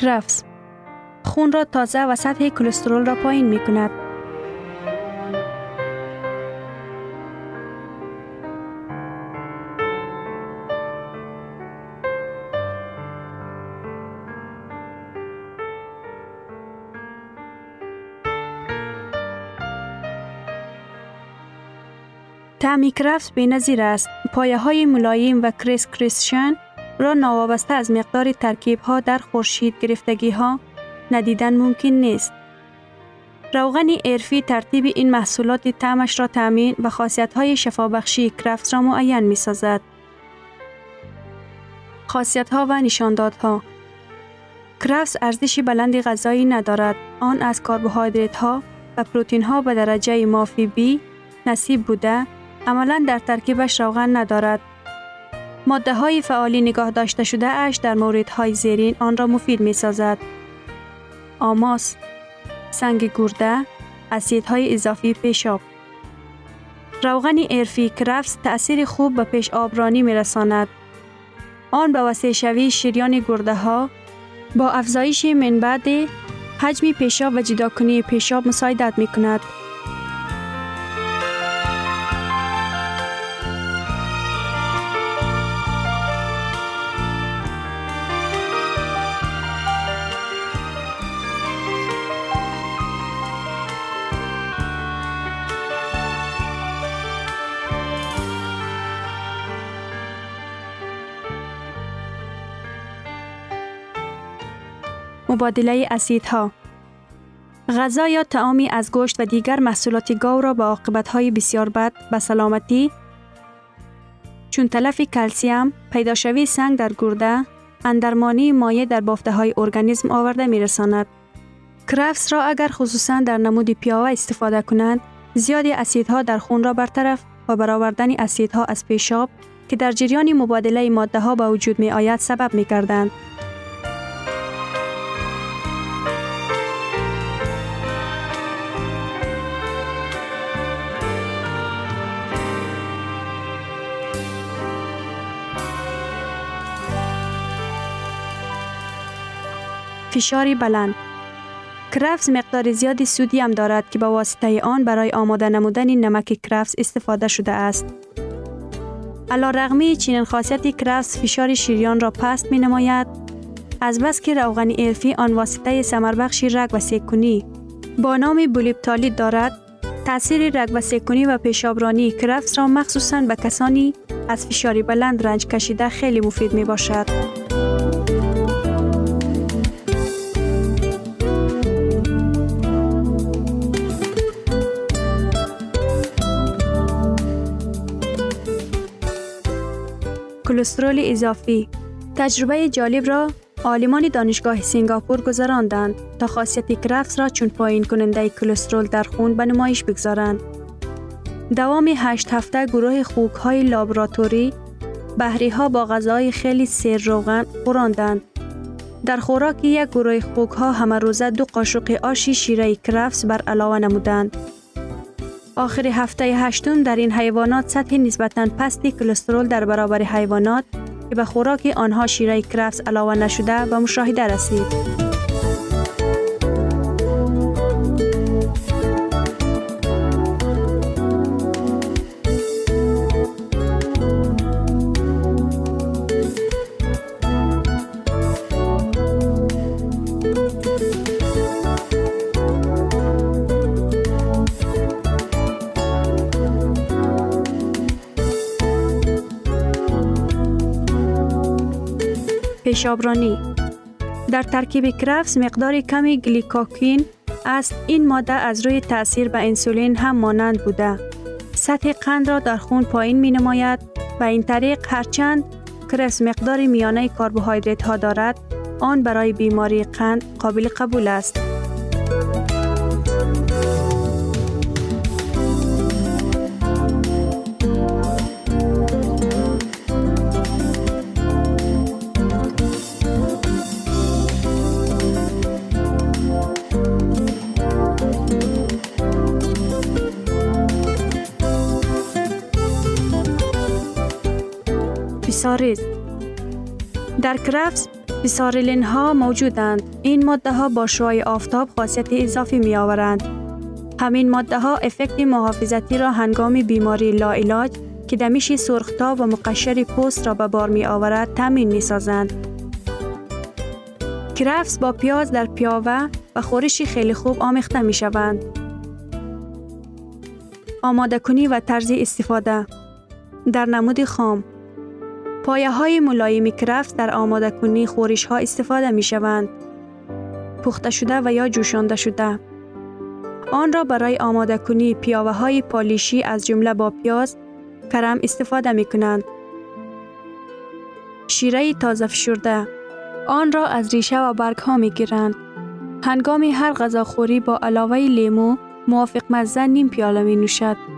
کرفس خون را تازه و سطح کلسترول را پایین می کند. تعمی کرفس به نظیر است. پایه های ملایم و کریس کریسشن را نوابسته از مقدار ترکیب ها در خورشید گرفتگی ها ندیدن ممکن نیست. روغن ارفی ترتیب این محصولات تعمش را تامین و خاصیت های شفابخشی کرفس را معین می سازد. خاصیت ها و نشاندادها کرفس ارزش بلند غذایی ندارد. آن از کربوهیدرات ها و پروتین ها به درجه مافی بی نصیب بوده عملا در ترکیبش روغن ندارد. ماده های فعالی نگاه داشته شده اش در مورد های زیرین آن را مفید می سازد. آماس، سنگ گرده، اسیدهای اضافی پیشاب. روغن ارفی کرفس تأثیر خوب به پیش آبرانی می رساند. آن به وسیع شوی شریان گرده ها با افزایش منبعد حجم پیشاب و جداکنی پیشاب مساعدت می کند. مبادله اسیدها غذا یا تعامی از گوشت و دیگر محصولات گاو را با های بسیار بد به سلامتی چون تلف کلسیم، پیداشوی سنگ در گرده، اندرمانی مایع در بافته های ارگانیسم آورده می رساند. کرفس را اگر خصوصا در نمود پیاوه استفاده کنند، زیادی اسیدها در خون را برطرف و برآوردن اسیدها از پیشاب که در جریان مبادله ماده ها به وجود می آید سبب می کردند. فشاری بلند کرفس مقدار زیادی سودیم دارد که با واسطه آن برای آماده نمودن نمک کرفس استفاده شده است. علا رغمی چنین خاصیت کرفس فشار شیریان را پست می نماید از بس که روغن ارفی آن واسطه سمربخشی رگ و سیکنی با نام بولیپتالیت دارد تاثیر رگ و سیکنی و پیشابرانی کرفس را مخصوصا به کسانی از فشاری بلند رنج کشیده خیلی مفید می باشد. کلسترول اضافی تجربه جالب را عالمان دانشگاه سنگاپور گذراندند تا خاصیت کرفس را چون پایین کننده کلسترول در خون به نمایش بگذارند. دوام هشت هفته گروه خوک های لابراتوری بحری ها با غذای خیلی سیر روغن خوراندند. در خوراک یک گروه خوک ها همه روزه دو قاشق آشی شیره کرفس بر علاوه نمودند. آخر هفته هشتم در این حیوانات سطح نسبتا پستی کلسترول در برابر حیوانات که به خوراک آنها شیره کرفس علاوه نشده به مشاهده رسید. پیشابرانی در ترکیب کرفس مقدار کمی گلیکاکین است. این ماده از روی تاثیر به انسولین هم مانند بوده. سطح قند را در خون پایین می نماید و این طریق هرچند کرفس مقدار میانه کربوهیدرات ها دارد آن برای بیماری قند قابل قبول است. در کرفس بیساریلین ها موجودند. این ماده ها با شعای آفتاب خاصیت اضافی می آورند. همین ماده ها افکت محافظتی را هنگام بیماری لاعلاج که دمیش سرختاب و مقشر پوست را به بار می آورد تامین می سازند. کرفس با پیاز در پیاوه و خورشی خیلی خوب آمیخته می شوند. آماده کنی و طرز استفاده در نمود خام پایه های ملایم کرفس در آماده کنی خورش ها استفاده می شوند. پخته شده و یا جوشانده شده. آن را برای آماده کنی پیاوه های پالیشی از جمله با پیاز، کرم استفاده می کنند. شیره تازه فشرده آن را از ریشه و برگ ها می گیرند. هنگام هر غذاخوری با علاوه لیمو موافق مزه نیم پیاله می نوشد.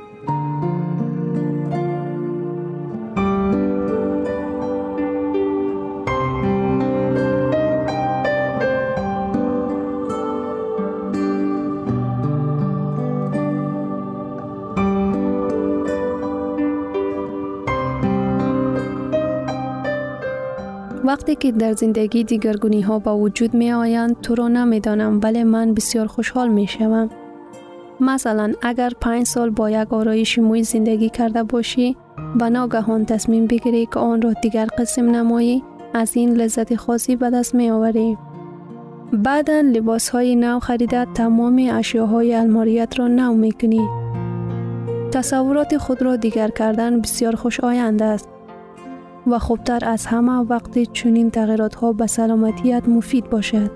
وقتی که در زندگی دیگرگونی ها با وجود می آیند تو را نمی دانم ولی من بسیار خوشحال می شوم. مثلا اگر پنج سال با یک آرایش موی زندگی کرده باشی و ناگهان تصمیم بگیری که آن را دیگر قسم نمایی از این لذت خاصی به دست می آوری. بعدا لباس های نو خریده تمام اشیاهای الماریت را نو می کنی. تصورات خود را دیگر کردن بسیار خوش آیند است. و خوبتر از همه وقتی چنین تغییرات ها به سلامتیت مفید باشد.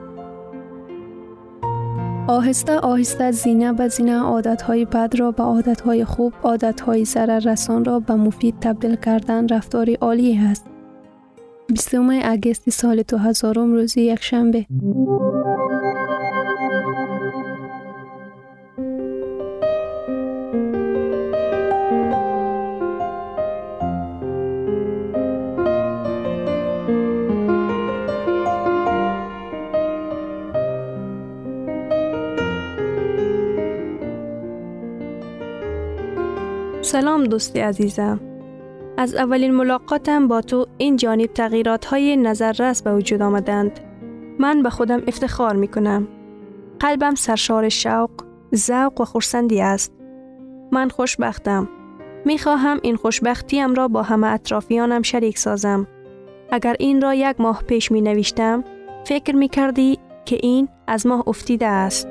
آهسته آهسته زینه به زینه عادت های بد را به عادت های خوب، عادت های ضرر رسان را به مفید تبدیل کردن رفتاری عالی است. 20 اگست سال 2000 روزی یک دوستی عزیزم. از اولین ملاقاتم با تو این جانب تغییرات های نظررس به وجود آمدند. من به خودم افتخار می کنم. قلبم سرشار شوق، ذوق و خورسندی است. من خوشبختم. می خواهم این خوشبختیم را با همه اطرافیانم شریک سازم. اگر این را یک ماه پیش می نوشتم، فکر می کردی که این از ماه افتیده است.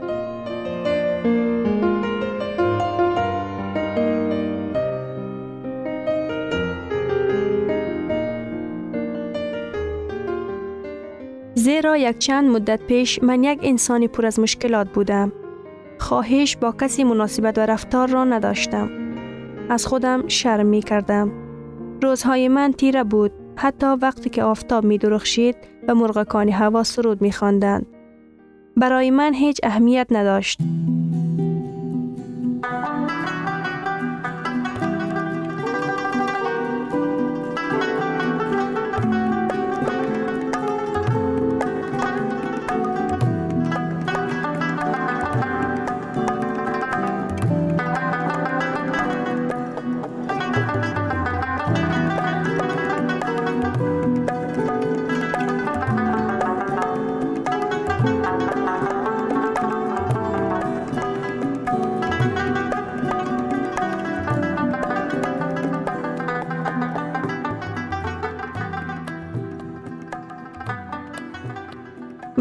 زیرا یک چند مدت پیش من یک انسانی پر از مشکلات بودم. خواهش با کسی مناسبت و رفتار را نداشتم. از خودم شرم می کردم. روزهای من تیره بود حتی وقتی که آفتاب می درخشید و مرغکان هوا سرود می خواندند. برای من هیچ اهمیت نداشت.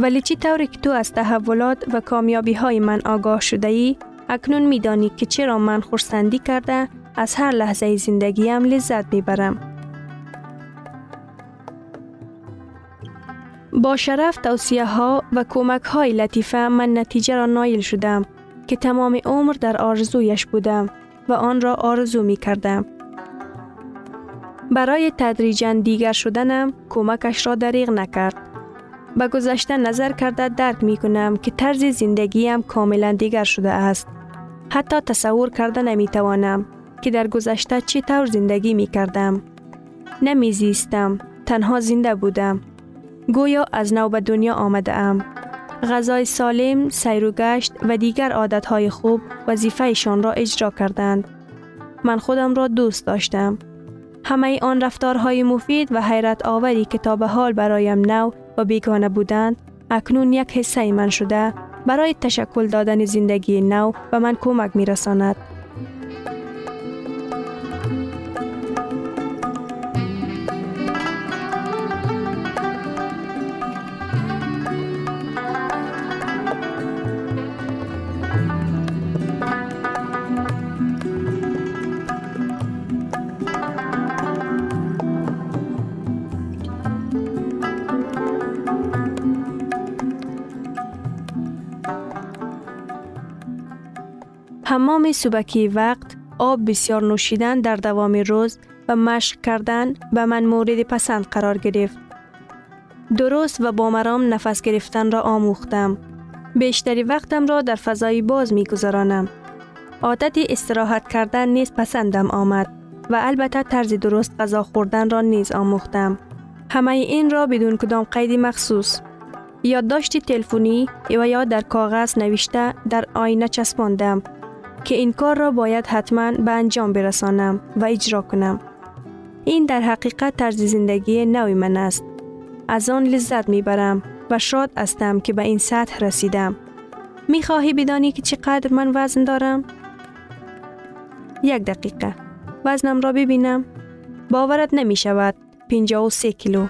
ولی چی طوری که تو از تحولات و کامیابی های من آگاه شده ای، اکنون میدانی که چرا من خورسندی کرده از هر لحظه زندگیم لذت می‌برم. با شرف توصیه ها و کمک های لطیفه من نتیجه را نایل شدم که تمام عمر در آرزویش بودم و آن را آرزو می کردم. برای تدریجا دیگر شدنم کمکش را دریغ نکرد. به گذشته نظر کرده درک می کنم که طرز زندگیم کاملا دیگر شده است. حتی تصور کرده نمی توانم که در گذشته چی طور زندگی می کردم. نمی زیستم. تنها زنده بودم. گویا از نو به دنیا آمده ام. غذای سالم، سیر و گشت و دیگر عادتهای خوب وظیفهشان را اجرا کردند. من خودم را دوست داشتم. همه آن رفتارهای مفید و حیرت آوری که تا به حال برایم نو و بیگانه بودند اکنون یک حصه من شده برای تشکل دادن زندگی نو و من کمک می رساند. حمام صبحی وقت آب بسیار نوشیدن در دوام روز و مشق کردن به من مورد پسند قرار گرفت. درست و با مرام نفس گرفتن را آموختم. بیشتری وقتم را در فضای باز می گذرانم. عادت استراحت کردن نیز پسندم آمد و البته طرز درست غذا خوردن را نیز آموختم. همه این را بدون کدام قید مخصوص یادداشت تلفنی و یا در کاغذ نوشته در آینه چسباندم که این کار را باید حتما به انجام برسانم و اجرا کنم. این در حقیقت طرز زندگی نوی من است. از آن لذت می‌برم و شاد هستم که به این سطح رسیدم. می خواهی بدانی که چقدر من وزن دارم؟ یک دقیقه. وزنم را ببینم. باورت نمی شود. 53 کیلو.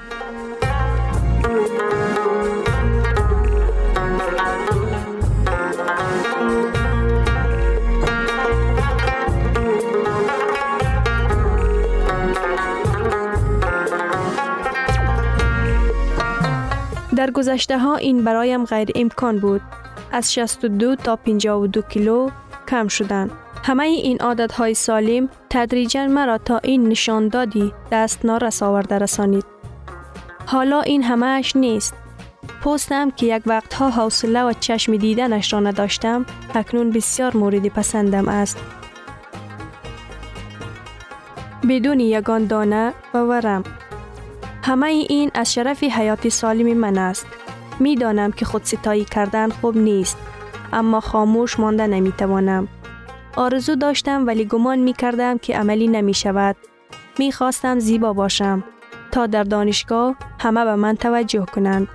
در گذشته ها این برایم غیر امکان بود. از 62 تا 52 کیلو کم شدن. همه این عادت های سالم تدریجا مرا تا این نشان دادی دست نارس آورده رسانید. حالا این همه اش نیست. پستم که یک وقتها حوصله و چشم دیدنش را نداشتم اکنون بسیار مورد پسندم است. بدون یگان دانه و ورم همه این از شرف حیات سالم من است. می دانم که خود ستایی کردن خوب نیست. اما خاموش مانده نمی توانم. آرزو داشتم ولی گمان می کردم که عملی نمی شود. می خواستم زیبا باشم تا در دانشگاه همه به من توجه کنند.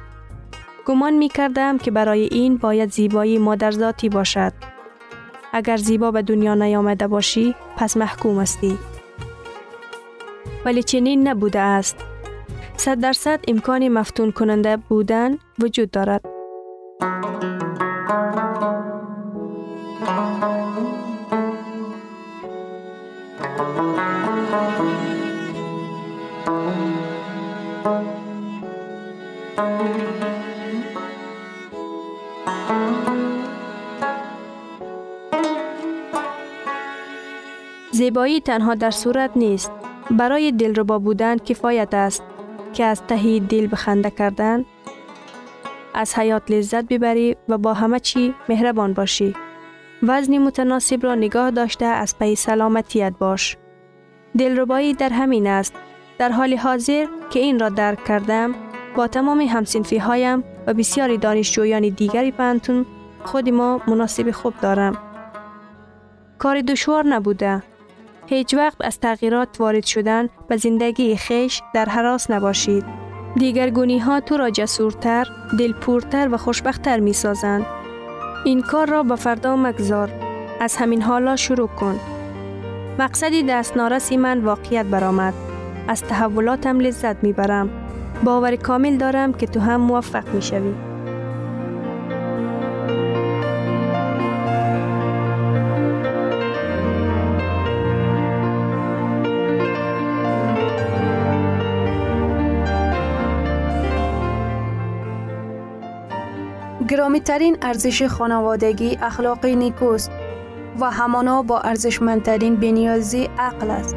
گمان می کردم که برای این باید زیبایی مادرزاتی باشد. اگر زیبا به دنیا نیامده باشی پس محکوم استی. ولی چنین نبوده است. صد درصد امکان مفتون کننده بودن وجود دارد. زیبایی تنها در صورت نیست. برای دلربا بودن کفایت است. که از تهی دل بخنده کردن از حیات لذت ببری و با همه چی مهربان باشی. وزن متناسب را نگاه داشته از پی سلامتیت باش. دلربایی در همین است. در حال حاضر که این را درک کردم با تمام همسنفی هایم و بسیاری دانشجویان دیگری پنتون خود ما مناسب خوب دارم. کار دشوار نبوده هیچ وقت از تغییرات وارد شدن به زندگی خیش در حراس نباشید. دیگرگونی ها تو را جسورتر، دلپورتر و خوشبختتر می سازند. این کار را به فردا مگذار. از همین حالا شروع کن. مقصدی دست نارسی من واقعیت برآمد. از تحولاتم لذت می برم. باور کامل دارم که تو هم موفق می شوی. گرامی ترین ارزش خانوادگی اخلاقی نیکوست و همانا با ارزشمندترین بنیازی عقل است.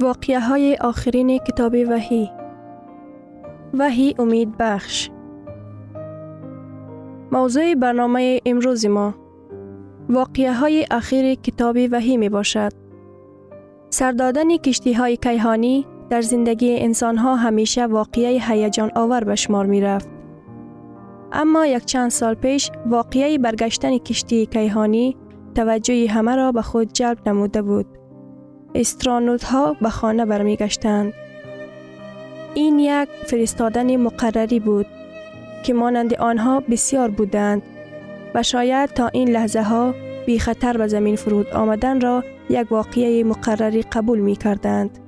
واقعه های آخرین کتاب وحی وحی امید بخش موضوع برنامه امروز ما واقعه های اخیر کتاب وحی می باشد. سردادن کشتی های کیهانی در زندگی انسان ها همیشه واقعه هیجان آور به شمار می رفت. اما یک چند سال پیش واقعه برگشتن کشتی کیهانی توجه همه را به خود جلب نموده بود. استرانوت ها به خانه برمیگشتند. این یک فرستادن مقرری بود که مانند آنها بسیار بودند و شاید تا این لحظه ها بی خطر به زمین فرود آمدن را یک واقعه مقرری قبول می کردند.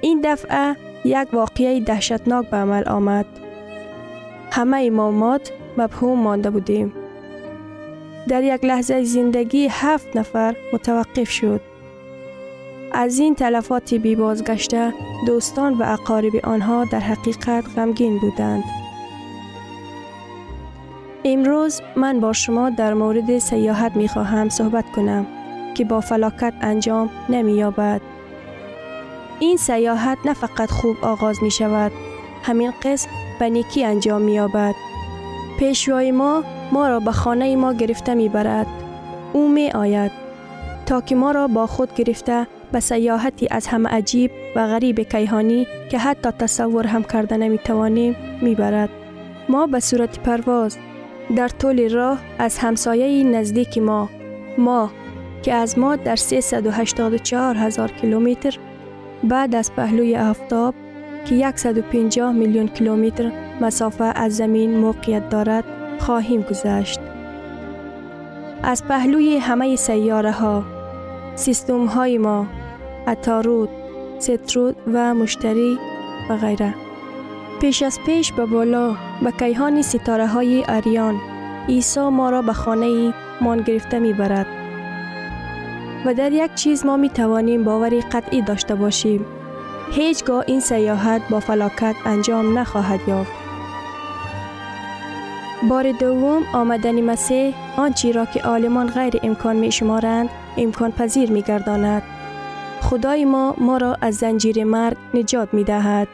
این دفعه یک واقعه دهشتناک به عمل آمد. همه امامات مبهوم مانده بودیم. در یک لحظه زندگی هفت نفر متوقف شد. از این تلفات بی بازگشته دوستان و اقارب آنها در حقیقت غمگین بودند. امروز من با شما در مورد سیاحت می خواهم صحبت کنم که با فلاکت انجام نمی یابد. این سیاحت نه فقط خوب آغاز می شود همین قسم به نیکی انجام می یابد. پیشوای ما ما را به خانه ما گرفته می برد. او می آید تا که ما را با خود گرفته به سیاحتی از همه عجیب و غریب کیهانی که حتی تصور هم کرده نمی توانیم می برد. ما به صورت پرواز در طول راه از همسایه نزدیک ما ما که از ما در 384 هزار کیلومتر بعد از پهلوی آفتاب که 150 میلیون کیلومتر مسافه از زمین موقعیت دارد خواهیم گذشت. از پهلوی همه سیاره ها، سیستم های ما، اتارود، سترود و مشتری و غیره. پیش از پیش به بالا به کیهان ستاره های اریان عیسی ما را به خانه مان گرفته می برد. و در یک چیز ما می توانیم باوری قطعی داشته باشیم. هیچگاه این سیاحت با فلاکت انجام نخواهد یافت. بار دوم آمدن مسیح آنچی را که عالمان غیر امکان می شمارند امکان پذیر می گرداند. خدای ما ما را از زنجیر مرگ نجات می دهد.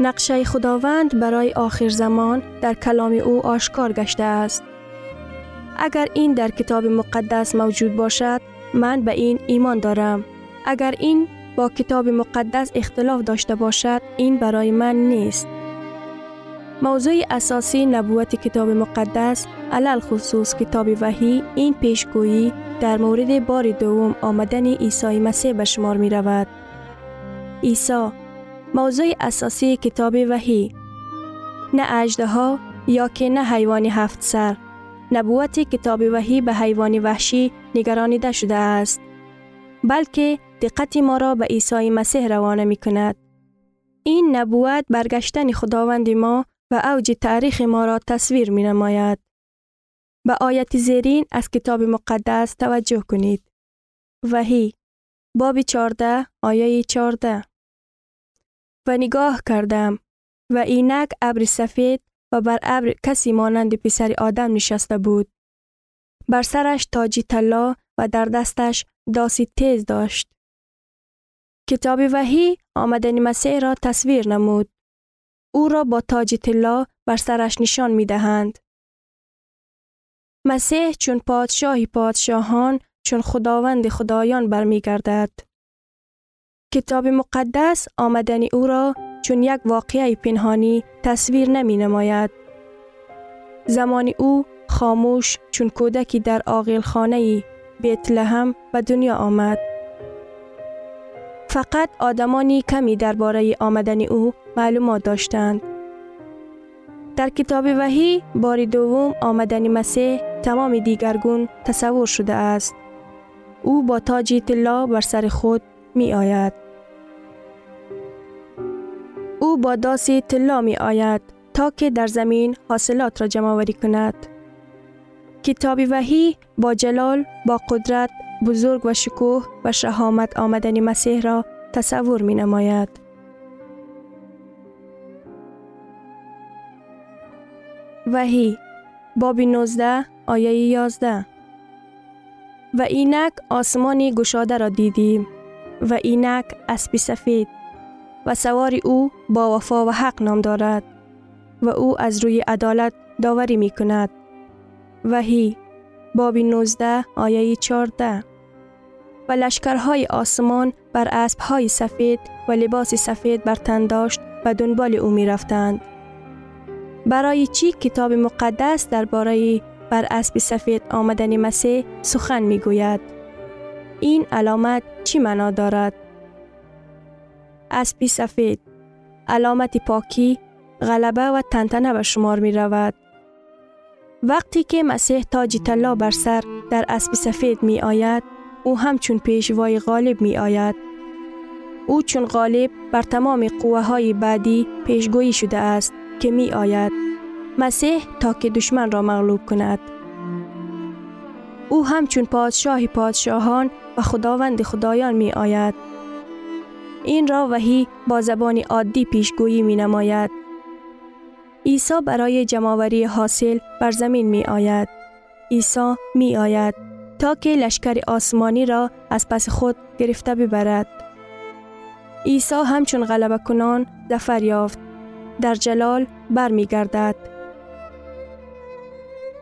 نقشه خداوند برای آخر زمان در کلام او آشکار گشته است. اگر این در کتاب مقدس موجود باشد، من به این ایمان دارم. اگر این با کتاب مقدس اختلاف داشته باشد، این برای من نیست. موضوع اساسی نبوت کتاب مقدس علل خصوص کتاب وحی این پیشگویی در مورد بار دوم آمدن عیسی مسیح به شمار می رود. عیسی موضوع اساسی کتاب وحی نه اجده ها یا که نه حیوان هفت سر نبوت کتاب وحی به حیوان وحشی نگرانیده شده است بلکه دقت ما را به عیسی مسیح روانه می کند. این نبوت برگشتن خداوند ما و اوج تاریخ ما را تصویر می نماید. به آیت زیرین از کتاب مقدس توجه کنید. وحی باب 14 آیه 14 و نگاه کردم و اینک ابر سفید و بر ابر کسی مانند پسر آدم نشسته بود. بر سرش تاجی طلا و در دستش داسی تیز داشت. کتاب وحی آمدن مسیح را تصویر نمود. او را با تاج طلا بر سرش نشان می دهند. مسیح چون پادشاهی پادشاهان چون خداوند خدایان برمیگردد. کتاب مقدس آمدن او را چون یک واقعه پنهانی تصویر نمی نماید. زمان او خاموش چون کودکی در آقیل خانه بیت لحم به دنیا آمد. فقط آدمانی کمی درباره آمدن او معلومات داشتند. در کتاب وحی بار دوم آمدن مسیح تمام دیگرگون تصور شده است. او با تاج طلا بر سر خود می آید. با داسی طلا می آید تا که در زمین حاصلات را جمع وری کند. کتاب وحی با جلال، با قدرت، بزرگ و شکوه و شهامت آمدن مسیح را تصور می نماید. وحی باب 19 آیه 11 و اینک آسمانی گشاده را دیدیم و اینک اسبی سفید و سوار او با وفا و حق نام دارد و او از روی عدالت داوری می کند. وحی باب 19 آیه 14 و لشکرهای آسمان بر اسبهای سفید و لباس سفید بر تن داشت و دنبال او می رفتند. برای چی کتاب مقدس درباره بر اسب سفید آمدن مسیح سخن می گوید؟ این علامت چی معنا دارد؟ اسبی سفید علامت پاکی، غلبه و تنتنه به شمار می رود. وقتی که مسیح تاج طلا بر سر در اسب سفید می آید، او همچون پیشوای غالب می آید. او چون غالب بر تمام قوه های بعدی پیشگویی شده است که می آید. مسیح تا که دشمن را مغلوب کند. او همچون پادشاه پادشاهان و خداوند خدایان می آید. این را وحی با زبان عادی پیشگویی می نماید. عیسی برای جمعوری حاصل بر زمین می آید. عیسی می آید تا که لشکر آسمانی را از پس خود گرفته ببرد. عیسی همچون غلبه کنان زفر یافت. در جلال برمی گردد.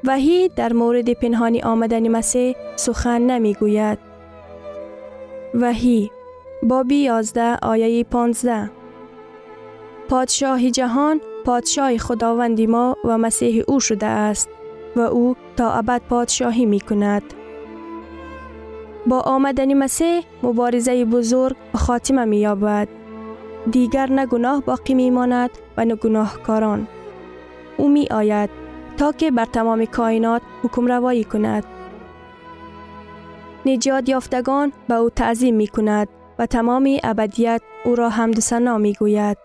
وحی در مورد پنهانی آمدن مسیح سخن نمی گوید. وحی بابی 11 آیه 15 پادشاه جهان پادشاه خداوندی ما و مسیح او شده است و او تا ابد پادشاهی می کند. با آمدن مسیح مبارزه بزرگ خاتمه می یابد. دیگر نه گناه باقی می ماند و نه گناهکاران. او می آید تا که بر تمام کائنات حکم روایی کند. نجات یافتگان به او تعظیم می کند و تمام ابدیت او را حمد و ثنا می گوید.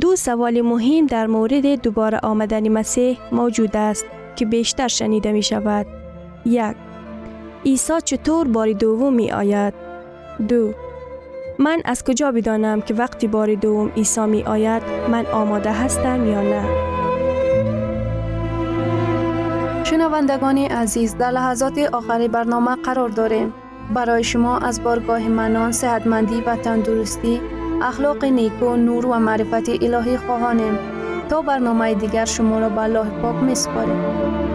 دو سوال مهم در مورد دوباره آمدن مسیح موجود است که بیشتر شنیده می شود. یک عیسی چطور بار دوم می آید؟ دو من از کجا بدانم که وقتی بار دوم عیسی می آید من آماده هستم یا نه؟ شنوندگان عزیز در لحظات آخری برنامه قرار داریم. برای شما از بارگاه منان، صحتمندی و تندرستی، اخلاق نیکو، نور و معرفت الهی خواهانیم تا برنامه دیگر شما را به الله می سپاریم.